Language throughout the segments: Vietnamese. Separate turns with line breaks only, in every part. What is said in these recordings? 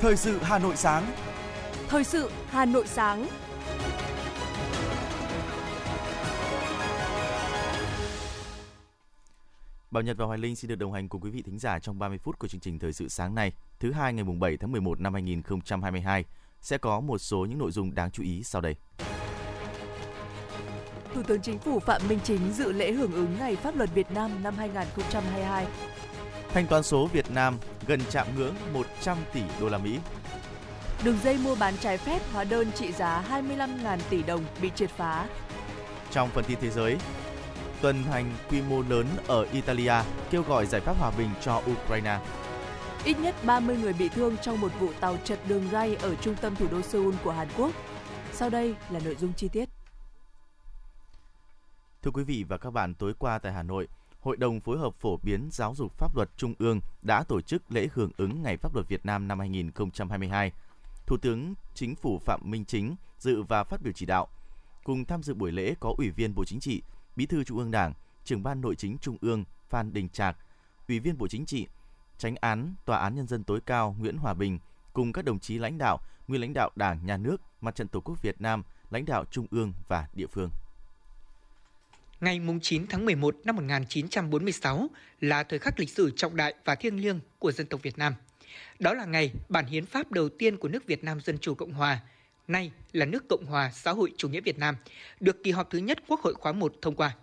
Thời sự Hà Nội sáng.
Thời sự Hà Nội sáng.
Bảo Nhật và Hoài Linh xin được đồng hành cùng quý vị thính giả trong 30 phút của chương trình Thời sự sáng nay, thứ hai ngày mùng 7 tháng 11 năm 2022 sẽ có một số những nội dung đáng chú ý sau đây.
Thủ tướng Chính phủ Phạm Minh Chính dự lễ hưởng ứng Ngày Pháp luật Việt Nam năm 2022.
Thanh toán số Việt Nam gần chạm ngưỡng 100 tỷ đô la Mỹ.
Đường dây mua bán trái phép hóa đơn trị giá 25.000 tỷ đồng bị triệt phá.
Trong phần tin thế giới, tuần hành quy mô lớn ở Italia kêu gọi giải pháp hòa bình cho Ukraine.
Ít nhất 30 người bị thương trong một vụ tàu chật đường ray ở trung tâm thủ đô Seoul của Hàn Quốc. Sau đây là nội dung chi tiết.
Thưa quý vị và các bạn, tối qua tại Hà Nội, Hội đồng phối hợp phổ biến giáo dục pháp luật Trung ương đã tổ chức lễ hưởng ứng Ngày Pháp luật Việt Nam năm 2022. Thủ tướng Chính phủ Phạm Minh Chính dự và phát biểu chỉ đạo. Cùng tham dự buổi lễ có Ủy viên Bộ Chính trị, Bí thư Trung ương Đảng, Trưởng ban Nội chính Trung ương Phan Đình Trạc, Ủy viên Bộ Chính trị, Tránh án Tòa án Nhân dân tối cao Nguyễn Hòa Bình cùng các đồng chí lãnh đạo, nguyên lãnh đạo Đảng, Nhà nước, Mặt trận Tổ quốc Việt Nam, lãnh đạo Trung ương và địa phương.
Ngày 9 tháng 11 năm 1946 là thời khắc lịch sử trọng đại và thiêng liêng của dân tộc Việt Nam. Đó là ngày bản hiến pháp đầu tiên của nước Việt Nam Dân Chủ Cộng Hòa, nay là nước Cộng Hòa Xã hội Chủ nghĩa Việt Nam, được kỳ họp thứ nhất Quốc hội khóa 1 thông qua.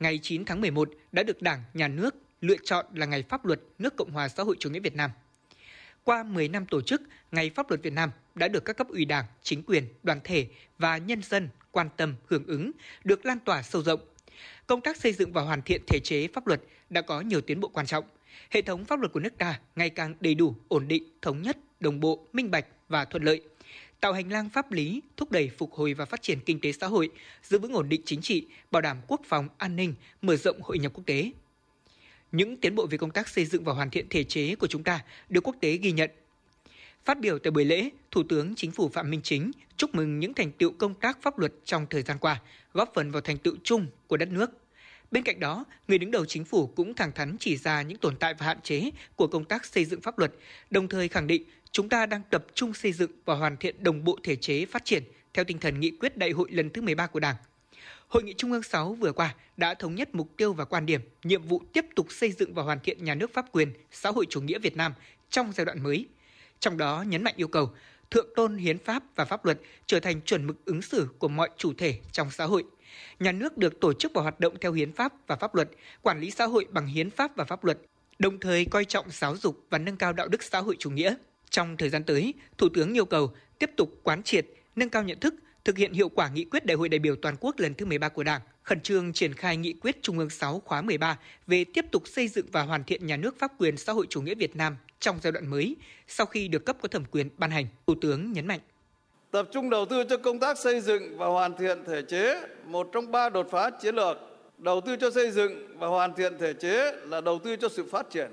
Ngày 9 tháng 11 đã được Đảng, Nhà nước lựa chọn là ngày pháp luật nước Cộng Hòa Xã hội Chủ nghĩa Việt Nam. Qua 10 năm tổ chức, Ngày Pháp luật Việt Nam đã được các cấp ủy Đảng, chính quyền, đoàn thể và nhân dân quan tâm hưởng ứng, được lan tỏa sâu rộng. Công tác xây dựng và hoàn thiện thể chế pháp luật đã có nhiều tiến bộ quan trọng. Hệ thống pháp luật của nước ta ngày càng đầy đủ, ổn định, thống nhất, đồng bộ, minh bạch và thuận lợi tạo hành lang pháp lý thúc đẩy phục hồi và phát triển kinh tế xã hội, giữ vững ổn định chính trị, bảo đảm quốc phòng an ninh, mở rộng hội nhập quốc tế. Những tiến bộ về công tác xây dựng và hoàn thiện thể chế của chúng ta được quốc tế ghi nhận. Phát biểu tại buổi lễ, Thủ tướng Chính phủ Phạm Minh Chính chúc mừng những thành tựu công tác pháp luật trong thời gian qua, góp phần vào thành tựu chung của đất nước. Bên cạnh đó, người đứng đầu chính phủ cũng thẳng thắn chỉ ra những tồn tại và hạn chế của công tác xây dựng pháp luật, đồng thời khẳng định chúng ta đang tập trung xây dựng và hoàn thiện đồng bộ thể chế phát triển theo tinh thần nghị quyết đại hội lần thứ 13 của Đảng. Hội nghị Trung ương 6 vừa qua đã thống nhất mục tiêu và quan điểm, nhiệm vụ tiếp tục xây dựng và hoàn thiện nhà nước pháp quyền, xã hội chủ nghĩa Việt Nam trong giai đoạn mới. Trong đó nhấn mạnh yêu cầu thượng tôn hiến pháp và pháp luật trở thành chuẩn mực ứng xử của mọi chủ thể trong xã hội. Nhà nước được tổ chức và hoạt động theo hiến pháp và pháp luật, quản lý xã hội bằng hiến pháp và pháp luật, đồng thời coi trọng giáo dục và nâng cao đạo đức xã hội chủ nghĩa. Trong thời gian tới, Thủ tướng yêu cầu tiếp tục quán triệt, nâng cao nhận thức, thực hiện hiệu quả nghị quyết Đại hội đại biểu toàn quốc lần thứ 13 của Đảng, khẩn trương triển khai nghị quyết Trung ương 6 khóa 13 về tiếp tục xây dựng và hoàn thiện nhà nước pháp quyền xã hội chủ nghĩa Việt Nam trong giai đoạn mới sau khi được cấp có thẩm quyền ban hành. Thủ tướng nhấn mạnh
tập trung đầu tư cho công tác xây dựng và hoàn thiện thể chế, một trong ba đột phá chiến lược. Đầu tư cho xây dựng và hoàn thiện thể chế là đầu tư cho sự phát triển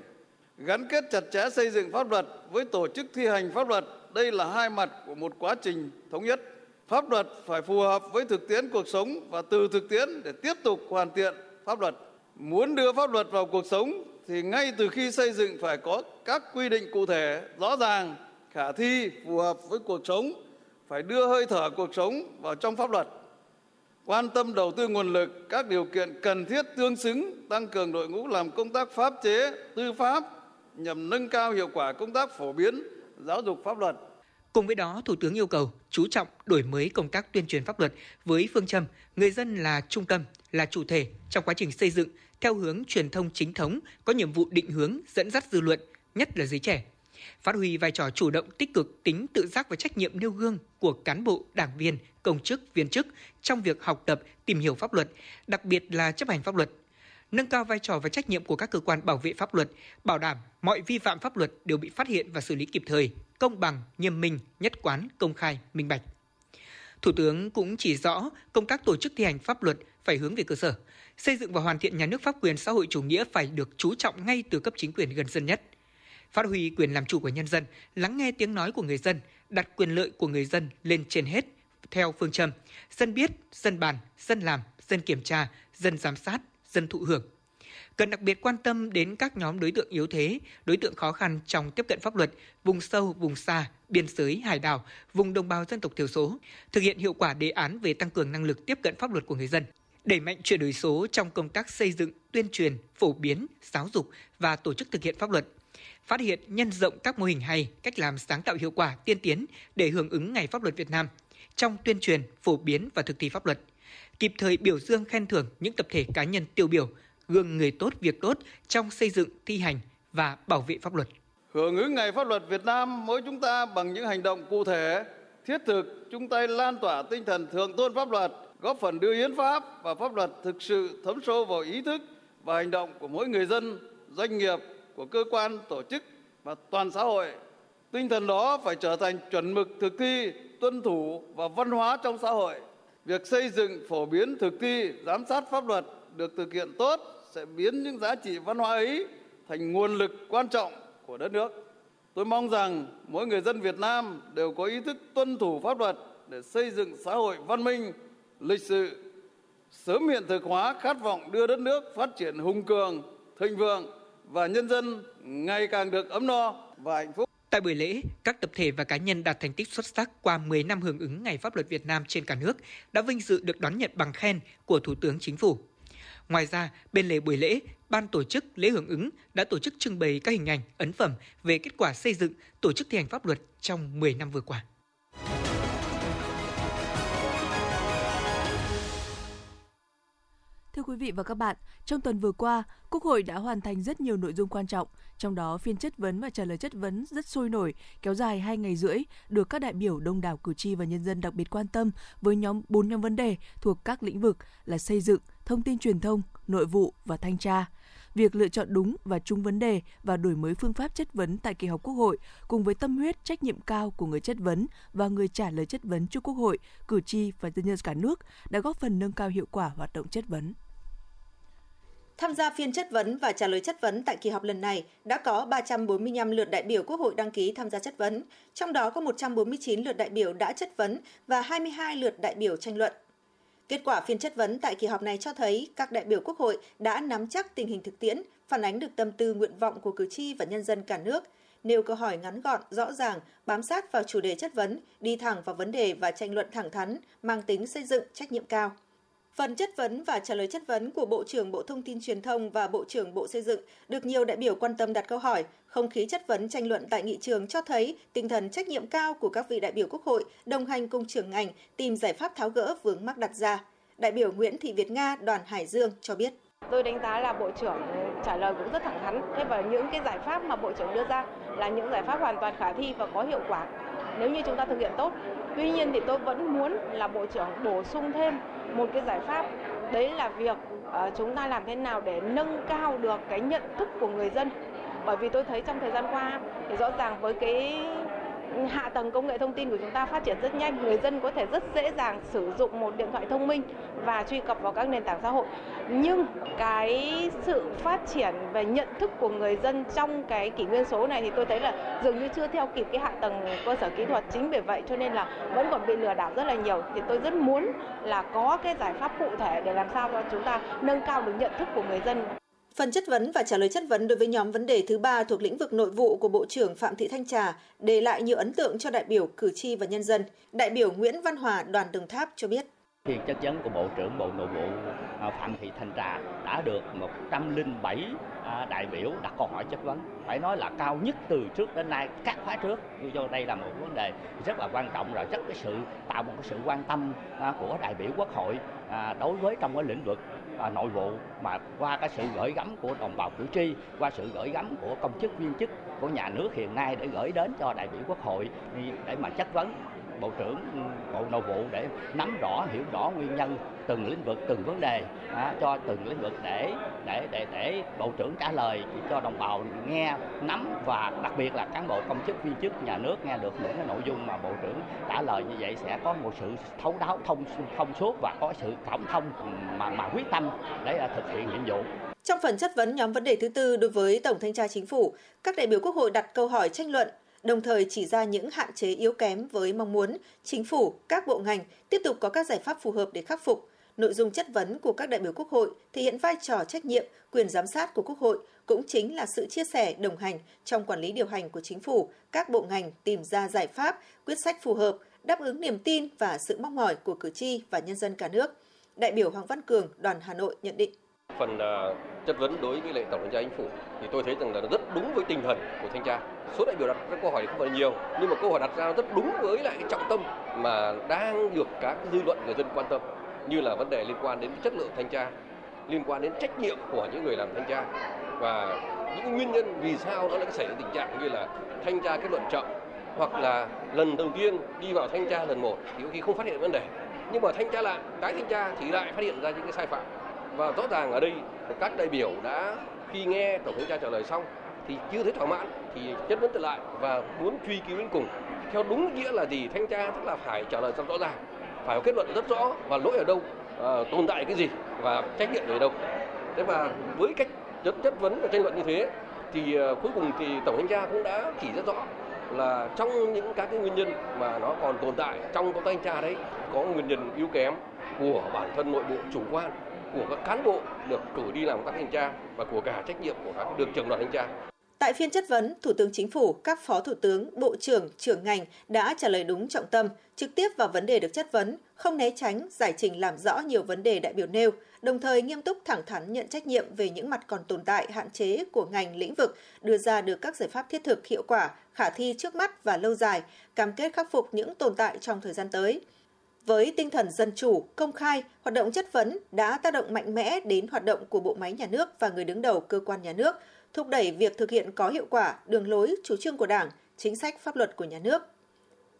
gắn kết chặt chẽ xây dựng pháp luật với tổ chức thi hành pháp luật đây là hai mặt của một quá trình thống nhất pháp luật phải phù hợp với thực tiễn cuộc sống và từ thực tiễn để tiếp tục hoàn thiện pháp luật muốn đưa pháp luật vào cuộc sống thì ngay từ khi xây dựng phải có các quy định cụ thể, rõ ràng, khả thi, phù hợp với cuộc sống, phải đưa hơi thở cuộc sống vào trong pháp luật quan tâm đầu tư nguồn lực, các điều kiện cần thiết tương xứng, tăng cường đội ngũ làm công tác pháp chế, tư pháp, nhằm nâng cao hiệu quả công tác phổ biến giáo dục pháp luật.
Cùng với đó, Thủ tướng yêu cầu chú trọng đổi mới công tác tuyên truyền pháp luật với phương châm người dân là trung tâm, là chủ thể trong quá trình xây dựng theo hướng truyền thông chính thống, có nhiệm vụ định hướng, dẫn dắt dư luận, nhất là giới trẻ. Phát huy vai trò chủ động tích cực, tính tự giác và trách nhiệm nêu gương của cán bộ, đảng viên, công chức, viên chức trong việc học tập, tìm hiểu pháp luật, đặc biệt là chấp hành pháp luật, nâng cao vai trò và trách nhiệm của các cơ quan bảo vệ pháp luật, bảo đảm mọi vi phạm pháp luật đều bị phát hiện và xử lý kịp thời, công bằng, nghiêm minh, nhất quán, công khai, minh bạch. Thủ tướng cũng chỉ rõ công tác tổ chức thi hành pháp luật phải hướng về cơ sở, xây dựng và hoàn thiện nhà nước pháp quyền xã hội chủ nghĩa phải được chú trọng ngay từ cấp chính quyền gần dân nhất. Phát huy quyền làm chủ của nhân dân, lắng nghe tiếng nói của người dân, đặt quyền lợi của người dân lên trên hết theo phương châm dân biết, dân bàn, dân làm, dân kiểm tra, dân giám sát, dân thụ hưởng cần đặc biệt quan tâm đến các nhóm đối tượng yếu thế, đối tượng khó khăn trong tiếp cận pháp luật, vùng sâu, vùng xa, biên giới, hải đảo, vùng đồng bào dân tộc thiểu số, thực hiện hiệu quả đề án về tăng cường năng lực tiếp cận pháp luật của người dân, đẩy mạnh chuyển đổi số trong công tác xây dựng, tuyên truyền, phổ biến, giáo dục và tổ chức thực hiện pháp luật, phát hiện nhân rộng các mô hình hay, cách làm sáng tạo hiệu quả, tiên tiến để hưởng ứng Ngày Pháp luật Việt Nam trong tuyên truyền, phổ biến và thực thi pháp luật. Kịp thời biểu dương khen thưởng những tập thể cá nhân tiêu biểu, gương người tốt việc tốt trong xây dựng, thi hành và bảo vệ pháp luật.
Hưởng ứng Ngày Pháp luật Việt Nam, mỗi chúng ta bằng những hành động cụ thể, thiết thực, chung tay lan tỏa tinh thần thượng tôn pháp luật, góp phần đưa hiến pháp và pháp luật thực sự thấm sâu vào ý thức và hành động của mỗi người dân, doanh nghiệp, của cơ quan, tổ chức và toàn xã hội. Tinh thần đó phải trở thành chuẩn mực thực thi, tuân thủ và văn hóa trong xã hội. Việc xây dựng, phổ biến, thực thi, giám sát pháp luật được thực hiện tốt sẽ biến những giá trị văn hóa ấy thành nguồn lực quan trọng của đất nước. Tôi mong rằng mỗi người dân Việt Nam đều có ý thức tuân thủ pháp luật để xây dựng xã hội văn minh, lịch sự, sớm hiện thực hóa khát vọng đưa đất nước phát triển hùng cường, thịnh vượng và nhân dân ngày càng được ấm no và hạnh phúc.
Tại buổi lễ, các tập thể và cá nhân đạt thành tích xuất sắc qua 10 năm hưởng ứng Ngày Pháp luật Việt Nam trên cả nước đã vinh dự được đón nhận bằng khen của Thủ tướng Chính phủ. Ngoài ra, bên lề buổi lễ, ban tổ chức lễ hưởng ứng đã tổ chức trưng bày các hình ảnh, ấn phẩm về kết quả xây dựng, tổ chức thi hành pháp luật trong 10 năm vừa qua.
Thưa quý vị và các bạn, trong tuần vừa qua, Quốc hội đã hoàn thành rất nhiều nội dung quan trọng, trong đó phiên chất vấn và trả lời chất vấn rất sôi nổi, kéo dài 2 ngày rưỡi, được các đại biểu đông đảo cử tri và nhân dân đặc biệt quan tâm với nhóm 4 nhóm vấn đề thuộc các lĩnh vực là xây dựng, thông tin truyền thông, nội vụ và thanh tra việc lựa chọn đúng và trúng vấn đề và đổi mới phương pháp chất vấn tại kỳ họp Quốc hội cùng với tâm huyết trách nhiệm cao của người chất vấn và người trả lời chất vấn cho Quốc hội, cử tri và dân nhân cả nước đã góp phần nâng cao hiệu quả hoạt động chất vấn.
Tham gia phiên chất vấn và trả lời chất vấn tại kỳ họp lần này đã có 345 lượt đại biểu Quốc hội đăng ký tham gia chất vấn, trong đó có 149 lượt đại biểu đã chất vấn và 22 lượt đại biểu tranh luận. Kết quả phiên chất vấn tại kỳ họp này cho thấy các đại biểu Quốc hội đã nắm chắc tình hình thực tiễn, phản ánh được tâm tư nguyện vọng của cử tri và nhân dân cả nước, nêu câu hỏi ngắn gọn, rõ ràng, bám sát vào chủ đề chất vấn, đi thẳng vào vấn đề và tranh luận thẳng thắn, mang tính xây dựng, trách nhiệm cao. Phần chất vấn và trả lời chất vấn của Bộ trưởng Bộ Thông tin Truyền thông và Bộ trưởng Bộ Xây dựng được nhiều đại biểu quan tâm đặt câu hỏi. Không khí chất vấn tranh luận tại nghị trường cho thấy tinh thần trách nhiệm cao của các vị đại biểu Quốc hội đồng hành cùng trưởng ngành tìm giải pháp tháo gỡ vướng mắc đặt ra. Đại biểu Nguyễn Thị Việt Nga, đoàn Hải Dương cho biết.
Tôi đánh giá là Bộ trưởng trả lời cũng rất thẳng thắn. Thế và những cái giải pháp mà Bộ trưởng đưa ra là những giải pháp hoàn toàn khả thi và có hiệu quả nếu như chúng ta thực hiện tốt. Tuy nhiên thì tôi vẫn muốn là Bộ trưởng bổ sung thêm một cái giải pháp. Đấy là việc uh, chúng ta làm thế nào để nâng cao được cái nhận thức của người dân. Bởi vì tôi thấy trong thời gian qua thì rõ ràng với cái hạ tầng công nghệ thông tin của chúng ta phát triển rất nhanh, người dân có thể rất dễ dàng sử dụng một điện thoại thông minh và truy cập vào các nền tảng xã hội. Nhưng cái sự phát triển về nhận thức của người dân trong cái kỷ nguyên số này thì tôi thấy là dường như chưa theo kịp cái hạ tầng cơ sở kỹ thuật. Chính vì vậy cho nên là vẫn còn bị lừa đảo rất là nhiều. Thì tôi rất muốn là có cái giải pháp cụ thể để làm sao cho chúng ta nâng cao được nhận thức của người dân.
Phần chất vấn và trả lời chất vấn đối với nhóm vấn đề thứ ba thuộc lĩnh vực nội vụ của Bộ trưởng Phạm Thị Thanh Trà để lại nhiều ấn tượng cho đại biểu cử tri và nhân dân. Đại biểu Nguyễn Văn Hòa đoàn Đồng Tháp cho biết.
Phiên chất vấn của Bộ trưởng Bộ Nội vụ à, Phạm Thị Thanh Trà đã được 107 à, đại biểu đặt câu hỏi chất vấn. Phải nói là cao nhất từ trước đến nay, các khóa trước. Do đây là một vấn đề rất là quan trọng, rồi rất cái sự tạo một cái sự quan tâm à, của đại biểu Quốc hội đối với trong cái lĩnh vực à, nội vụ mà qua cái sự gửi gắm của đồng bào cử tri qua sự gửi gắm của công chức viên chức của nhà nước hiện nay để gửi đến cho đại biểu quốc hội để mà chất vấn bộ trưởng ừ, bộ nội vụ để nắm rõ hiểu rõ nguyên nhân từng lĩnh vực từng vấn đề. À, cho từng lĩnh vực để để để để bộ trưởng trả lời cho đồng bào nghe nắm và đặc biệt là cán bộ công chức viên chức nhà nước nghe được những cái nội dung mà bộ trưởng trả lời như vậy sẽ có một sự thấu đáo thông thông suốt và có sự cảm thông mà mà quyết tâm để à, thực hiện nhiệm vụ.
Trong phần chất vấn nhóm vấn đề thứ tư đối với Tổng Thanh tra Chính phủ, các đại biểu Quốc hội đặt câu hỏi tranh luận đồng thời chỉ ra những hạn chế yếu kém với mong muốn chính phủ, các bộ ngành tiếp tục có các giải pháp phù hợp để khắc phục. nội dung chất vấn của các đại biểu Quốc hội thể hiện vai trò trách nhiệm, quyền giám sát của Quốc hội cũng chính là sự chia sẻ đồng hành trong quản lý điều hành của chính phủ, các bộ ngành tìm ra giải pháp, quyết sách phù hợp, đáp ứng niềm tin và sự mong mỏi của cử tri và nhân dân cả nước. Đại biểu Hoàng Văn Cường, đoàn Hà Nội nhận định.
Phần à, chất vấn đối với lại tổng thanh tra chính phủ. Thì tôi thấy rằng là rất đúng với tinh thần của thanh tra. Số đại biểu đặt ra câu hỏi không phải nhiều, nhưng mà câu hỏi đặt ra rất đúng với lại cái trọng tâm mà đang được các dư luận người dân quan tâm như là vấn đề liên quan đến chất lượng thanh tra, liên quan đến trách nhiệm của những người làm thanh tra và những nguyên nhân vì sao nó lại xảy ra tình trạng như là thanh tra kết luận chậm hoặc là lần đầu tiên đi vào thanh tra lần một thì khi không phát hiện vấn đề. Nhưng mà thanh tra lại tái thanh tra thì lại phát hiện ra những cái sai phạm và rõ ràng ở đây các đại biểu đã khi nghe tổng thanh tra trả lời xong thì chưa thấy thỏa mãn thì chất vấn trở lại và muốn truy cứu đến cùng. Theo đúng nghĩa là gì thanh tra tức là phải trả lời rất rõ ràng phải có kết luận rất rõ và lỗi ở đâu à, tồn tại cái gì và trách nhiệm ở đâu. Thế và với cách chất chất vấn và tranh luận như thế thì ờ, cuối cùng thì tổng thanh tra cũng đã chỉ rất rõ là trong những các cái nguyên nhân mà nó còn tồn tại trong công tác thanh tra đấy có nguyên nhân yếu kém của bản thân nội bộ chủ quan của các cán bộ được cử đi làm các thanh tra và của cả trách nhiệm của các được trưởng đoàn thanh tra.
Tại phiên chất vấn, Thủ tướng Chính phủ, các phó thủ tướng, bộ trưởng, trưởng ngành đã trả lời đúng trọng tâm, trực tiếp vào vấn đề được chất vấn, không né tránh, giải trình làm rõ nhiều vấn đề đại biểu nêu, đồng thời nghiêm túc thẳng thắn nhận trách nhiệm về những mặt còn tồn tại, hạn chế của ngành lĩnh vực, đưa ra được các giải pháp thiết thực hiệu quả, khả thi trước mắt và lâu dài, cam kết khắc phục những tồn tại trong thời gian tới. Với tinh thần dân chủ, công khai, hoạt động chất vấn đã tác động mạnh mẽ đến hoạt động của bộ máy nhà nước và người đứng đầu cơ quan nhà nước, thúc đẩy việc thực hiện có hiệu quả đường lối, chủ trương của Đảng, chính sách pháp luật của nhà nước.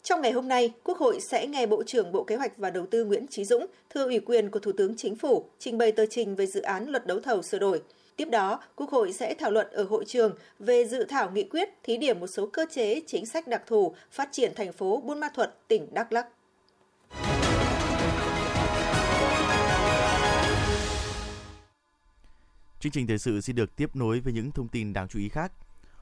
Trong ngày hôm nay, Quốc hội sẽ nghe Bộ trưởng Bộ Kế hoạch và Đầu tư Nguyễn Trí Dũng thưa ủy quyền của Thủ tướng Chính phủ trình bày tờ trình về dự án luật đấu thầu sửa đổi. Tiếp đó, Quốc hội sẽ thảo luận ở hội trường về dự thảo nghị quyết thí điểm một số cơ chế chính sách đặc thù phát triển thành phố Buôn Ma thuật tỉnh Đắk Lắk.
Chương trình thời sự xin được tiếp nối với những thông tin đáng chú ý khác.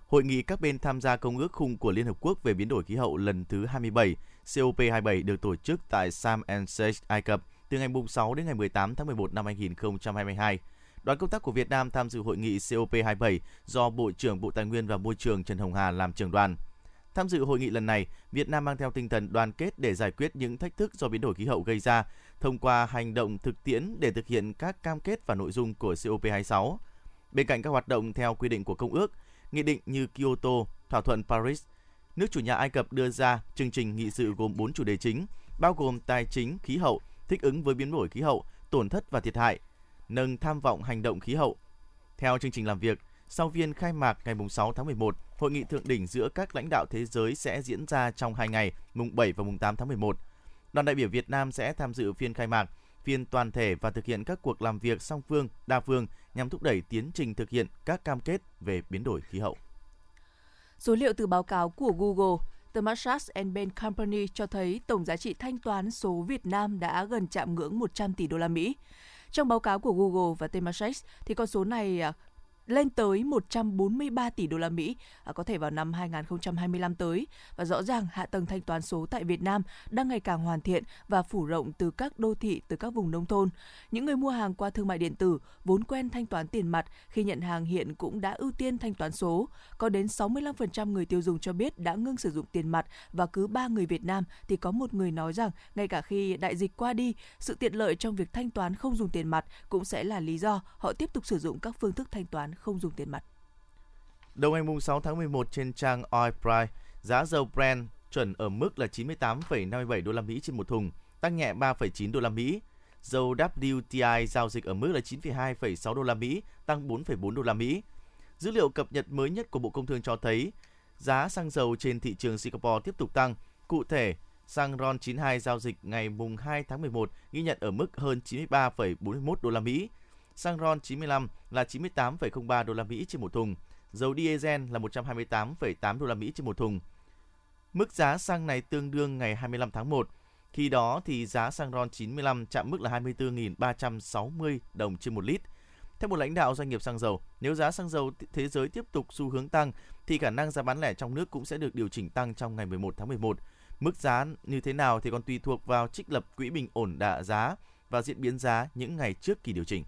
Hội nghị các bên tham gia Công ước Khung của Liên Hợp Quốc về biến đổi khí hậu lần thứ 27, COP27 được tổ chức tại Sam and Seychelles Ai Cập từ ngày 6 đến ngày 18 tháng 11 năm 2022. Đoàn công tác của Việt Nam tham dự hội nghị COP27 do Bộ trưởng Bộ Tài nguyên và Môi trường Trần Hồng Hà làm trưởng đoàn. Tham dự hội nghị lần này, Việt Nam mang theo tinh thần đoàn kết để giải quyết những thách thức do biến đổi khí hậu gây ra, thông qua hành động thực tiễn để thực hiện các cam kết và nội dung của COP26. Bên cạnh các hoạt động theo quy định của công ước, nghị định như Kyoto, thỏa thuận Paris, nước chủ nhà Ai Cập đưa ra chương trình nghị sự gồm 4 chủ đề chính, bao gồm tài chính, khí hậu, thích ứng với biến đổi khí hậu, tổn thất và thiệt hại, nâng tham vọng hành động khí hậu. Theo chương trình làm việc, sau phiên khai mạc ngày 6 tháng 11, hội nghị thượng đỉnh giữa các lãnh đạo thế giới sẽ diễn ra trong hai ngày, mùng 7 và mùng 8 tháng 11. Đoàn đại biểu Việt Nam sẽ tham dự phiên khai mạc, phiên toàn thể và thực hiện các cuộc làm việc song phương, đa phương nhằm thúc đẩy tiến trình thực hiện các cam kết về biến đổi khí hậu.
Số liệu từ báo cáo của Google, The Massage Bain Company cho thấy tổng giá trị thanh toán số Việt Nam đã gần chạm ngưỡng 100 tỷ đô la Mỹ. Trong báo cáo của Google và Temasek thì con số này à, lên tới 143 tỷ đô la Mỹ à, có thể vào năm 2025 tới và rõ ràng hạ tầng thanh toán số tại Việt Nam đang ngày càng hoàn thiện và phủ rộng từ các đô thị từ các vùng nông thôn. Những người mua hàng qua thương mại điện tử vốn quen thanh toán tiền mặt khi nhận hàng hiện cũng đã ưu tiên thanh toán số. Có đến 65% người tiêu dùng cho biết đã ngưng sử dụng tiền mặt và cứ 3 người Việt Nam thì có một người nói rằng ngay cả khi đại dịch qua đi, sự tiện lợi trong việc thanh toán không dùng tiền mặt cũng sẽ là lý do họ tiếp tục sử dụng các phương thức thanh toán không dùng tiền mặt.
Đầu ngày 6 tháng 11 trên trang Oil Price, giá dầu Brent chuẩn ở mức là 98,57 đô la Mỹ trên một thùng, tăng nhẹ 3,9 đô la Mỹ. Dầu WTI giao dịch ở mức là 92,6 đô la Mỹ, tăng 4,4 đô la Mỹ. Dữ liệu cập nhật mới nhất của Bộ Công Thương cho thấy giá xăng dầu trên thị trường Singapore tiếp tục tăng. Cụ thể, xăng RON 92 giao dịch ngày mùng 2 tháng 11 ghi nhận ở mức hơn 93,41 đô la Mỹ, xăng RON 95 là 98,03 đô la Mỹ trên một thùng, dầu diesel là 128,8 đô la Mỹ trên một thùng. Mức giá xăng này tương đương ngày 25 tháng 1. Khi đó thì giá xăng RON 95 chạm mức là 24.360 đồng trên một lít. Theo một lãnh đạo doanh nghiệp xăng dầu, nếu giá xăng dầu thế giới tiếp tục xu hướng tăng thì khả năng giá bán lẻ trong nước cũng sẽ được điều chỉnh tăng trong ngày 11 tháng 11. Mức giá như thế nào thì còn tùy thuộc vào trích lập quỹ bình ổn đạ giá và diễn biến giá những ngày trước kỳ điều chỉnh.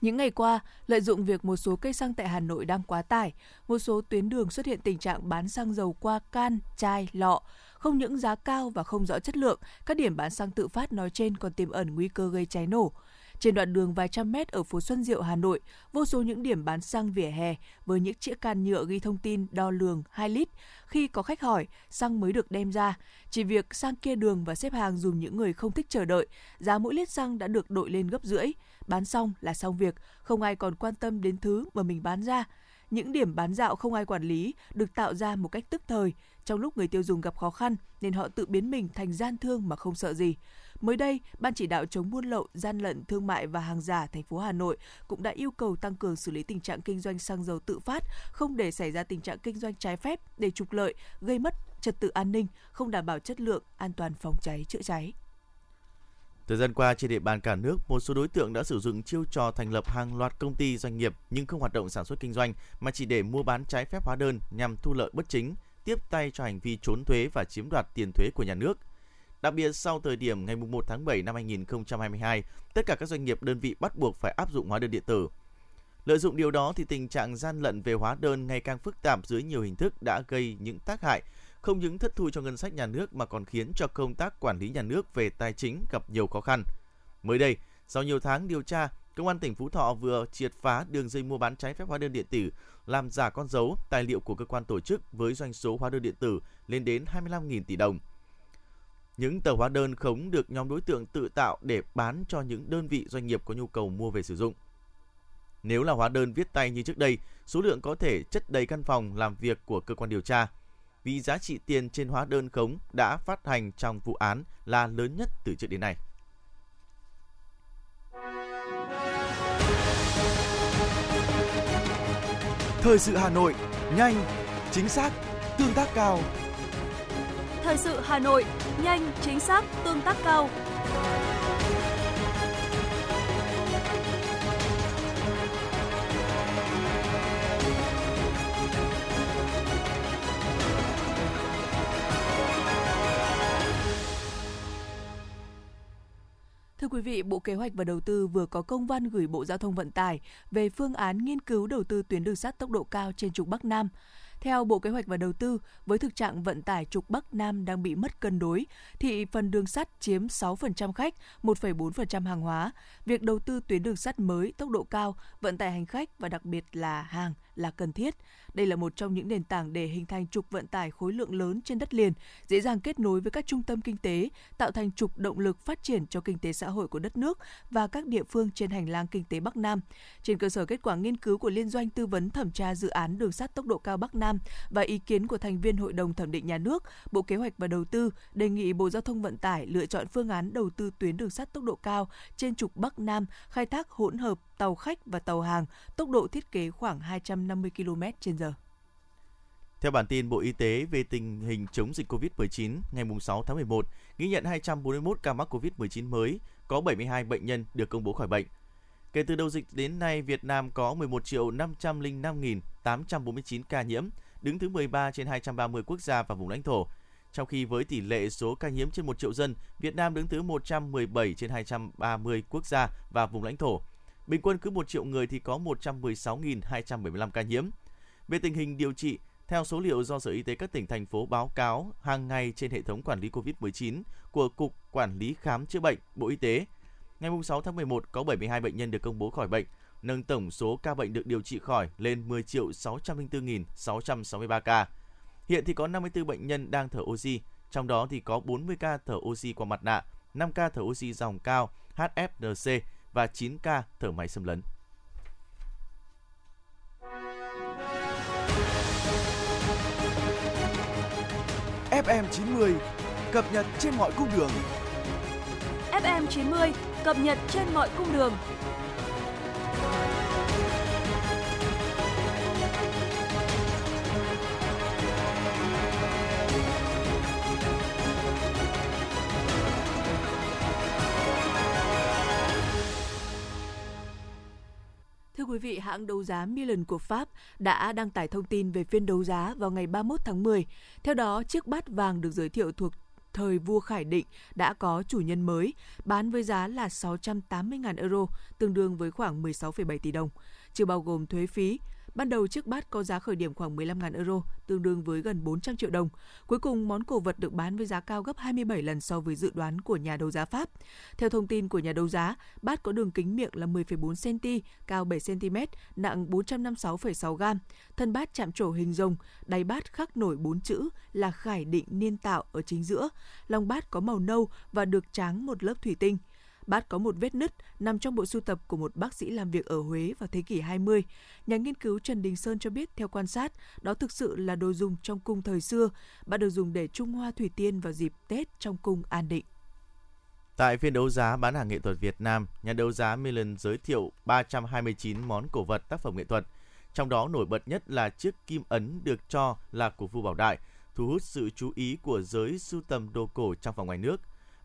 Những ngày qua, lợi dụng việc một số cây xăng tại Hà Nội đang quá tải, một số tuyến đường xuất hiện tình trạng bán xăng dầu qua can, chai, lọ. Không những giá cao và không rõ chất lượng, các điểm bán xăng tự phát nói trên còn tiềm ẩn nguy cơ gây cháy nổ. Trên đoạn đường vài trăm mét ở phố Xuân Diệu, Hà Nội, vô số những điểm bán xăng vỉa hè với những chiếc can nhựa ghi thông tin đo lường 2 lít. Khi có khách hỏi, xăng mới được đem ra. Chỉ việc sang kia đường và xếp hàng dùm những người không thích chờ đợi, giá mỗi lít xăng đã được đội lên gấp rưỡi. Bán xong là xong việc, không ai còn quan tâm đến thứ mà mình bán ra những điểm bán dạo không ai quản lý được tạo ra một cách tức thời trong lúc người tiêu dùng gặp khó khăn nên họ tự biến mình thành gian thương mà không sợ gì. Mới đây, Ban chỉ đạo chống buôn lậu, gian lận thương mại và hàng giả thành phố Hà Nội cũng đã yêu cầu tăng cường xử lý tình trạng kinh doanh xăng dầu tự phát, không để xảy ra tình trạng kinh doanh trái phép để trục lợi, gây mất trật tự an ninh, không đảm bảo chất lượng, an toàn phòng cháy chữa cháy.
Thời gian qua trên địa bàn cả nước, một số đối tượng đã sử dụng chiêu trò thành lập hàng loạt công ty doanh nghiệp nhưng không hoạt động sản xuất kinh doanh mà chỉ để mua bán trái phép hóa đơn nhằm thu lợi bất chính, tiếp tay cho hành vi trốn thuế và chiếm đoạt tiền thuế của nhà nước. Đặc biệt sau thời điểm ngày 1 tháng 7 năm 2022, tất cả các doanh nghiệp đơn vị bắt buộc phải áp dụng hóa đơn điện tử. Lợi dụng điều đó thì tình trạng gian lận về hóa đơn ngày càng phức tạp dưới nhiều hình thức đã gây những tác hại không những thất thu cho ngân sách nhà nước mà còn khiến cho công tác quản lý nhà nước về tài chính gặp nhiều khó khăn. Mới đây, sau nhiều tháng điều tra, Công an tỉnh Phú Thọ vừa triệt phá đường dây mua bán trái phép hóa đơn điện tử, làm giả con dấu, tài liệu của cơ quan tổ chức với doanh số hóa đơn điện tử lên đến 25.000 tỷ đồng. Những tờ hóa đơn khống được nhóm đối tượng tự tạo để bán cho những đơn vị doanh nghiệp có nhu cầu mua về sử dụng. Nếu là hóa đơn viết tay như trước đây, số lượng có thể chất đầy căn phòng làm việc của cơ quan điều tra – vì giá trị tiền trên hóa đơn khống đã phát hành trong vụ án là lớn nhất từ trước đến nay.
Thời sự Hà Nội, nhanh, chính xác, tương tác cao.
Thời sự Hà Nội, nhanh, chính xác, tương tác cao.
Thưa quý vị, Bộ Kế hoạch và Đầu tư vừa có công văn gửi Bộ Giao thông Vận tải về phương án nghiên cứu đầu tư tuyến đường sắt tốc độ cao trên trục Bắc Nam. Theo Bộ Kế hoạch và Đầu tư, với thực trạng vận tải trục Bắc Nam đang bị mất cân đối, thì phần đường sắt chiếm 6% khách, 1,4% hàng hóa. Việc đầu tư tuyến đường sắt mới tốc độ cao, vận tải hành khách và đặc biệt là hàng là cần thiết. Đây là một trong những nền tảng để hình thành trục vận tải khối lượng lớn trên đất liền, dễ dàng kết nối với các trung tâm kinh tế, tạo thành trục động lực phát triển cho kinh tế xã hội của đất nước và các địa phương trên hành lang kinh tế Bắc Nam. Trên cơ sở kết quả nghiên cứu của Liên doanh tư vấn thẩm tra dự án đường sắt tốc độ cao Bắc Nam và ý kiến của thành viên Hội đồng thẩm định nhà nước, Bộ Kế hoạch và Đầu tư đề nghị Bộ Giao thông Vận tải lựa chọn phương án đầu tư tuyến đường sắt tốc độ cao trên trục Bắc Nam khai thác hỗn hợp tàu khách và tàu hàng, tốc độ thiết kế khoảng 250 km/h.
Theo bản tin Bộ Y tế về tình hình chống dịch COVID-19 ngày 6 tháng 11, ghi nhận 241 ca mắc COVID-19 mới, có 72 bệnh nhân được công bố khỏi bệnh. Kể từ đầu dịch đến nay, Việt Nam có 11 triệu 505.849 ca nhiễm, đứng thứ 13 trên 230 quốc gia và vùng lãnh thổ. Trong khi với tỷ lệ số ca nhiễm trên 1 triệu dân, Việt Nam đứng thứ 117 trên 230 quốc gia và vùng lãnh thổ. Bình quân cứ 1 triệu người thì có 116.275 ca nhiễm. Về tình hình điều trị, theo số liệu do Sở Y tế các tỉnh thành phố báo cáo hàng ngày trên hệ thống quản lý COVID-19 của Cục Quản lý Khám chữa bệnh Bộ Y tế, ngày 6 tháng 11 có 72 bệnh nhân được công bố khỏi bệnh, nâng tổng số ca bệnh được điều trị khỏi lên 10.604.663 ca. Hiện thì có 54 bệnh nhân đang thở oxy, trong đó thì có 40 ca thở oxy qua mặt nạ, 5 ca thở oxy dòng cao HFNC và 9 ca thở máy xâm lấn.
FM 90 cập nhật trên mọi cung đường.
FM 90 cập nhật trên mọi cung đường.
Quý vị, hãng đấu giá Milan của Pháp đã đăng tải thông tin về phiên đấu giá vào ngày 31 tháng 10. Theo đó, chiếc bát vàng được giới thiệu thuộc thời vua Khải Định đã có chủ nhân mới, bán với giá là 680.000 euro, tương đương với khoảng 16,7 tỷ đồng, chưa bao gồm thuế phí, Ban đầu chiếc bát có giá khởi điểm khoảng 15.000 euro, tương đương với gần 400 triệu đồng. Cuối cùng, món cổ vật được bán với giá cao gấp 27 lần so với dự đoán của nhà đấu giá Pháp. Theo thông tin của nhà đấu giá, bát có đường kính miệng là 10,4 cm, cao 7 cm, nặng 456,6 gram. Thân bát chạm trổ hình rồng, đáy bát khắc nổi bốn chữ là Khải Định Niên Tạo ở chính giữa. Lòng bát có màu nâu và được tráng một lớp thủy tinh. Bát có một vết nứt nằm trong bộ sưu tập của một bác sĩ làm việc ở Huế vào thế kỷ 20. Nhà nghiên cứu Trần Đình Sơn cho biết theo quan sát, đó thực sự là đồ dùng trong cung thời xưa. Bát được dùng để trung hoa thủy tiên vào dịp Tết trong cung An Định.
Tại phiên đấu giá bán hàng nghệ thuật Việt Nam, nhà đấu giá Milan giới thiệu 329 món cổ vật tác phẩm nghệ thuật. Trong đó nổi bật nhất là chiếc kim ấn được cho là của vua Bảo Đại, thu hút sự chú ý của giới sưu tầm đồ cổ trong và ngoài nước.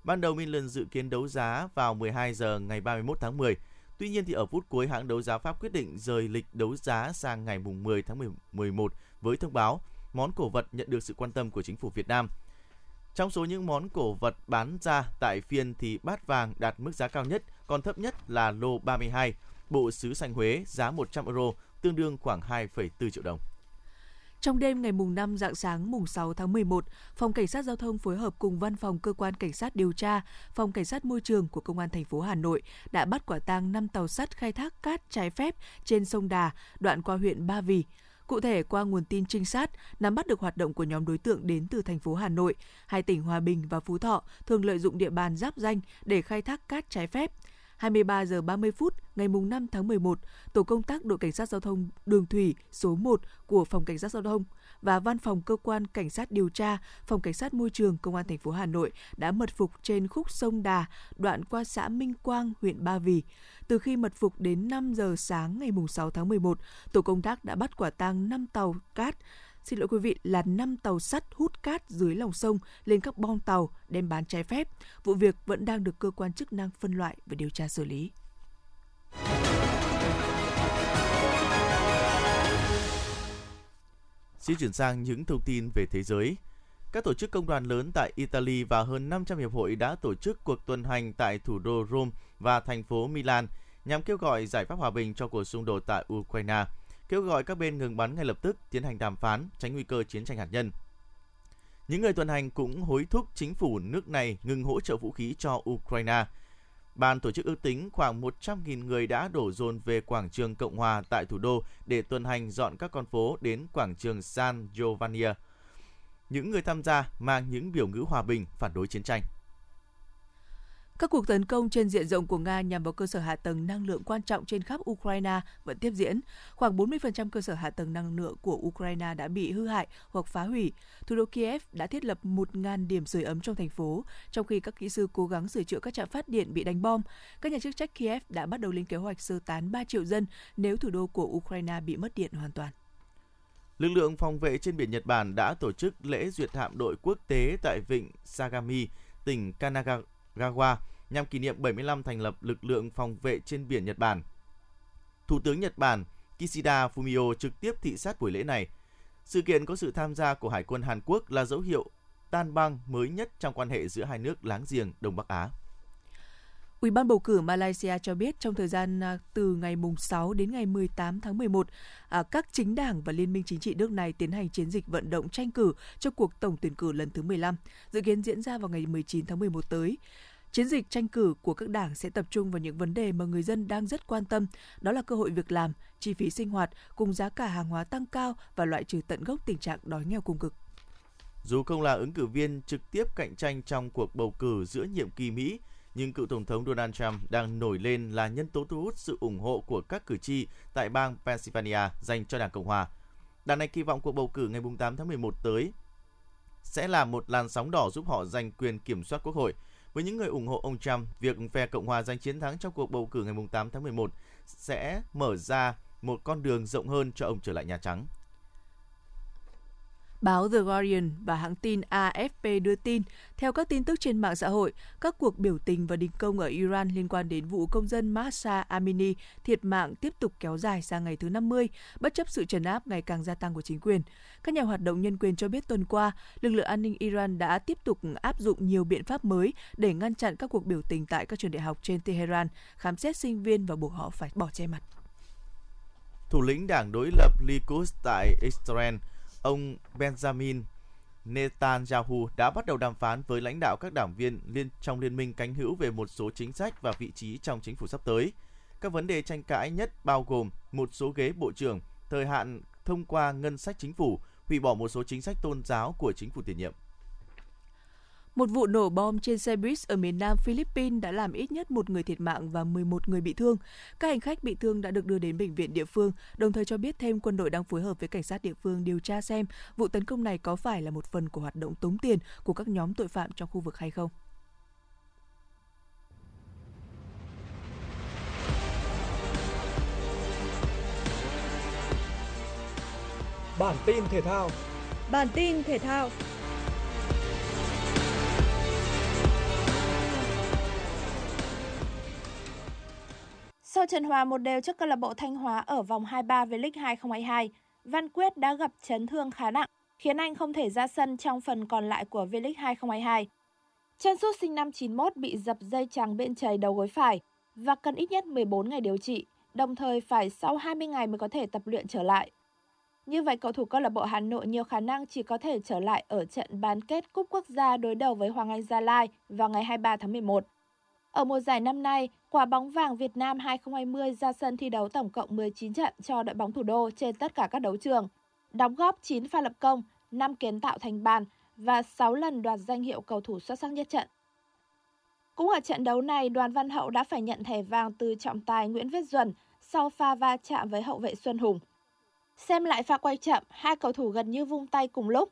Ban đầu Milan dự kiến đấu giá vào 12 giờ ngày 31 tháng 10. Tuy nhiên thì ở phút cuối hãng đấu giá Pháp quyết định rời lịch đấu giá sang ngày 10 tháng 11 với thông báo món cổ vật nhận được sự quan tâm của chính phủ Việt Nam. Trong số những món cổ vật bán ra tại phiên thì bát vàng đạt mức giá cao nhất, còn thấp nhất là lô 32, bộ sứ xanh Huế giá 100 euro, tương đương khoảng 2,4 triệu đồng.
Trong đêm ngày mùng 5 dạng sáng mùng 6 tháng 11, Phòng Cảnh sát Giao thông phối hợp cùng Văn phòng Cơ quan Cảnh sát điều tra, Phòng Cảnh sát Môi trường của Công an thành phố Hà Nội đã bắt quả tang 5 tàu sắt khai thác cát trái phép trên sông Đà, đoạn qua huyện Ba Vì. Cụ thể, qua nguồn tin trinh sát, nắm bắt được hoạt động của nhóm đối tượng đến từ thành phố Hà Nội, hai tỉnh Hòa Bình và Phú Thọ thường lợi dụng địa bàn giáp danh để khai thác cát trái phép. 23 giờ 30 phút ngày 5 tháng 11, tổ công tác đội cảnh sát giao thông đường thủy số 1 của phòng cảnh sát giao thông và văn phòng cơ quan cảnh sát điều tra phòng cảnh sát môi trường công an thành phố Hà Nội đã mật phục trên khúc sông Đà, đoạn qua xã Minh Quang, huyện Ba Vì. Từ khi mật phục đến 5 giờ sáng ngày 6 tháng 11, tổ công tác đã bắt quả tang 5 tàu cát xin lỗi quý vị, là 5 tàu sắt hút cát dưới lòng sông lên các bong tàu đem bán trái phép. Vụ việc vẫn đang được cơ quan chức năng phân loại và điều tra xử lý.
Xin chuyển sang những thông tin về thế giới. Các tổ chức công đoàn lớn tại Italy và hơn 500 hiệp hội đã tổ chức cuộc tuần hành tại thủ đô Rome và thành phố Milan nhằm kêu gọi giải pháp hòa bình cho cuộc xung đột tại Ukraine kêu gọi các bên ngừng bắn ngay lập tức, tiến hành đàm phán, tránh nguy cơ chiến tranh hạt nhân. Những người tuần hành cũng hối thúc chính phủ nước này ngừng hỗ trợ vũ khí cho Ukraine. Ban tổ chức ước tính khoảng 100.000 người đã đổ dồn về quảng trường Cộng hòa tại thủ đô để tuần hành dọn các con phố đến quảng trường San Giovanni. Những người tham gia mang những biểu ngữ hòa bình phản đối chiến tranh.
Các cuộc tấn công trên diện rộng của Nga nhằm vào cơ sở hạ tầng năng lượng quan trọng trên khắp Ukraine vẫn tiếp diễn. Khoảng 40% cơ sở hạ tầng năng lượng của Ukraine đã bị hư hại hoặc phá hủy. Thủ đô Kiev đã thiết lập 1.000 điểm sưởi ấm trong thành phố, trong khi các kỹ sư cố gắng sửa chữa các trạm phát điện bị đánh bom. Các nhà chức trách Kiev đã bắt đầu lên kế hoạch sơ tán 3 triệu dân nếu thủ đô của Ukraine bị mất điện hoàn toàn.
Lực lượng phòng vệ trên biển Nhật Bản đã tổ chức lễ duyệt hạm đội quốc tế tại vịnh Sagami, tỉnh Kanagawa Gawa nhằm kỷ niệm 75 thành lập lực lượng phòng vệ trên biển Nhật Bản. Thủ tướng Nhật Bản Kishida Fumio trực tiếp thị sát buổi lễ này. Sự kiện có sự tham gia của Hải quân Hàn Quốc là dấu hiệu tan băng mới nhất trong quan hệ giữa hai nước láng giềng Đông Bắc Á.
Ủy ban bầu cử Malaysia cho biết trong thời gian à, từ ngày mùng 6 đến ngày 18 tháng 11, à, các chính đảng và liên minh chính trị nước này tiến hành chiến dịch vận động tranh cử cho cuộc tổng tuyển cử lần thứ 15, dự kiến diễn ra vào ngày 19 tháng 11 tới. Chiến dịch tranh cử của các đảng sẽ tập trung vào những vấn đề mà người dân đang rất quan tâm, đó là cơ hội việc làm, chi phí sinh hoạt cùng giá cả hàng hóa tăng cao và loại trừ tận gốc tình trạng đói nghèo cùng cực.
Dù không là ứng cử viên trực tiếp cạnh tranh trong cuộc bầu cử giữa nhiệm kỳ Mỹ, nhưng cựu Tổng thống Donald Trump đang nổi lên là nhân tố thu hút sự ủng hộ của các cử tri tại bang Pennsylvania dành cho Đảng Cộng Hòa. Đảng này kỳ vọng cuộc bầu cử ngày 8 tháng 11 tới sẽ là một làn sóng đỏ giúp họ giành quyền kiểm soát quốc hội. Với những người ủng hộ ông Trump, việc phe Cộng hòa giành chiến thắng trong cuộc bầu cử ngày 8 tháng 11 sẽ mở ra một con đường rộng hơn cho ông trở lại Nhà Trắng.
Báo The Guardian và hãng tin AFP đưa tin, theo các tin tức trên mạng xã hội, các cuộc biểu tình và đình công ở Iran liên quan đến vụ công dân Mahsa Amini thiệt mạng tiếp tục kéo dài sang ngày thứ 50, bất chấp sự trấn áp ngày càng gia tăng của chính quyền. Các nhà hoạt động nhân quyền cho biết tuần qua, lực lượng an ninh Iran đã tiếp tục áp dụng nhiều biện pháp mới để ngăn chặn các cuộc biểu tình tại các trường đại học trên Tehran, khám xét sinh viên và buộc họ phải bỏ che mặt.
Thủ lĩnh đảng đối lập Likud tại Israel ông Benjamin Netanyahu đã bắt đầu đàm phán với lãnh đạo các đảng viên liên trong liên minh cánh hữu về một số chính sách và vị trí trong chính phủ sắp tới. Các vấn đề tranh cãi nhất bao gồm một số ghế bộ trưởng, thời hạn thông qua ngân sách chính phủ, hủy bỏ một số chính sách tôn giáo của chính phủ tiền nhiệm.
Một vụ nổ bom trên xe buýt ở miền Nam Philippines đã làm ít nhất một người thiệt mạng và 11 người bị thương. Các hành khách bị thương đã được đưa đến bệnh viện địa phương, đồng thời cho biết thêm quân đội đang phối hợp với cảnh sát địa phương điều tra xem vụ tấn công này có phải là một phần của hoạt động tống tiền của các nhóm tội phạm trong khu vực hay không.
Bản tin thể thao
Bản tin thể thao Trận hòa một đều trước câu lạc bộ Thanh Hóa ở vòng 23 V-League 2022, Văn Quyết đã gặp chấn thương khá nặng, khiến anh không thể ra sân trong phần còn lại của V-League 2022. Chân sút sinh năm 91 bị dập dây chằng bên chày đầu gối phải và cần ít nhất 14 ngày điều trị, đồng thời phải sau 20 ngày mới có thể tập luyện trở lại. Như vậy, cầu thủ câu lạc bộ Hà Nội nhiều khả năng chỉ có thể trở lại ở trận bán kết Cúp Quốc gia đối đầu với Hoàng Anh Gia Lai vào ngày 23 tháng 11. Ở mùa giải năm nay, quả bóng vàng Việt Nam 2020 ra sân thi đấu tổng cộng 19 trận cho đội bóng thủ đô trên tất cả các đấu trường. Đóng góp 9 pha lập công, 5 kiến tạo thành bàn và 6 lần đoạt danh hiệu cầu thủ xuất sắc nhất trận. Cũng ở trận đấu này, Đoàn Văn Hậu đã phải nhận thẻ vàng từ trọng tài Nguyễn Viết Duẩn sau pha va chạm với hậu vệ Xuân Hùng. Xem lại pha quay chậm, hai cầu thủ gần như vung tay cùng lúc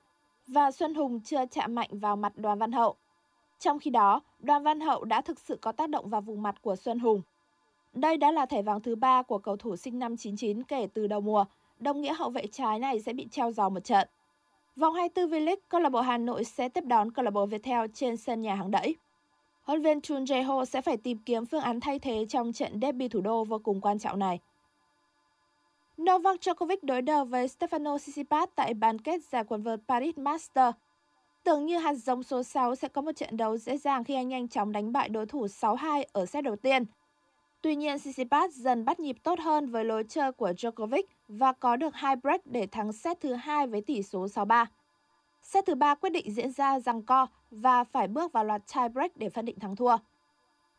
và Xuân Hùng chưa chạm mạnh vào mặt Đoàn Văn Hậu. Trong khi đó, Đoàn Văn Hậu đã thực sự có tác động vào vùng mặt của Xuân Hùng. Đây đã là thẻ vàng thứ ba của cầu thủ sinh năm 99 kể từ đầu mùa, đồng nghĩa hậu vệ trái này sẽ bị treo giò một trận. Vòng 24 V-League, câu lạc bộ Hà Nội sẽ tiếp đón câu lạc bộ Viettel trên sân nhà hàng đẫy. Huấn viên Chun Jae-ho sẽ phải tìm kiếm phương án thay thế trong trận derby thủ đô vô cùng quan trọng này. Novak Djokovic đối đầu với Stefano Tsitsipas tại bán kết giải quần vợt Paris master Tưởng như hạt giống số 6 sẽ có một trận đấu dễ dàng khi anh nhanh chóng đánh bại đối thủ 6-2 ở set đầu tiên. Tuy nhiên, Tsitsipas dần bắt nhịp tốt hơn với lối chơi của Djokovic và có được hai break để thắng set thứ hai với tỷ số 6-3. Set thứ ba quyết định diễn ra rằng co và phải bước vào loạt tie break để phân định thắng thua.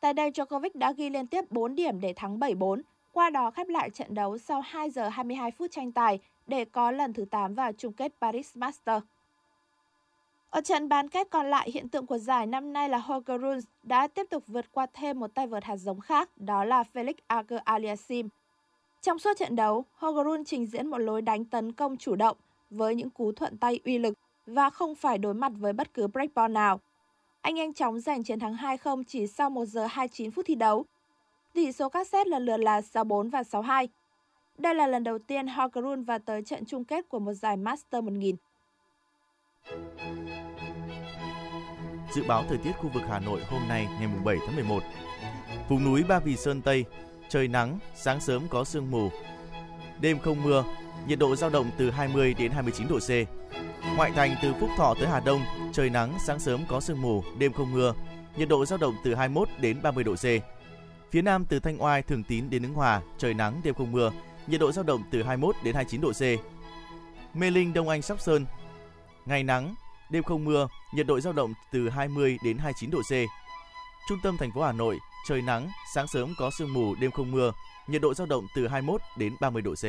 Tại đây, Djokovic đã ghi liên tiếp 4 điểm để thắng 7-4, qua đó khép lại trận đấu sau 2 giờ 22 phút tranh tài để có lần thứ 8 vào chung kết Paris Masters. Ở trận bán kết còn lại, hiện tượng của giải năm nay là Holger Rune đã tiếp tục vượt qua thêm một tay vợt hạt giống khác, đó là Felix Auger Aliassime. Trong suốt trận đấu, Holger Rune trình diễn một lối đánh tấn công chủ động với những cú thuận tay uy lực và không phải đối mặt với bất cứ breakball nào. Anh nhanh chóng giành chiến thắng 2-0 chỉ sau 1 giờ 29 phút thi đấu. Tỷ số các set lần lượt là 6-4 và 6-2. Đây là lần đầu tiên Holger Rune vào tới trận chung kết của một giải Master 1000.
Dự báo thời tiết khu vực Hà Nội hôm nay ngày 7 tháng 11. Vùng núi Ba Vì Sơn Tây, trời nắng, sáng sớm có sương mù. Đêm không mưa, nhiệt độ dao động từ 20 đến 29 độ C. Ngoại thành từ Phúc Thọ tới Hà Đông, trời nắng, sáng sớm có sương mù, đêm không mưa, nhiệt độ dao động từ 21 đến 30 độ C. Phía Nam từ Thanh Oai, Thường Tín đến Ứng Hòa, trời nắng, đêm không mưa, nhiệt độ dao động từ 21 đến 29 độ C. Mê Linh, Đông Anh, Sóc Sơn, ngày nắng, đêm không mưa, nhiệt độ dao động từ 20 đến 29 độ C. Trung tâm thành phố Hà Nội, trời nắng, sáng sớm có sương mù, đêm không mưa, nhiệt độ dao động từ 21 đến 30 độ C.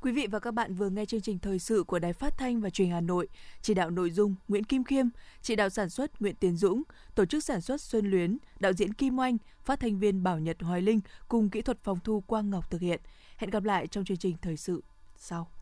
Quý vị và các bạn vừa nghe chương trình thời sự của Đài Phát thanh và Truyền Hà Nội, chỉ đạo nội dung Nguyễn Kim Khiêm, chỉ đạo sản xuất Nguyễn Tiến Dũng, tổ chức sản xuất Xuân Luyến, đạo diễn Kim Oanh, phát thanh viên Bảo Nhật Hoài Linh cùng kỹ thuật phòng thu Quang Ngọc thực hiện. Hẹn gặp lại trong chương trình thời sự sau.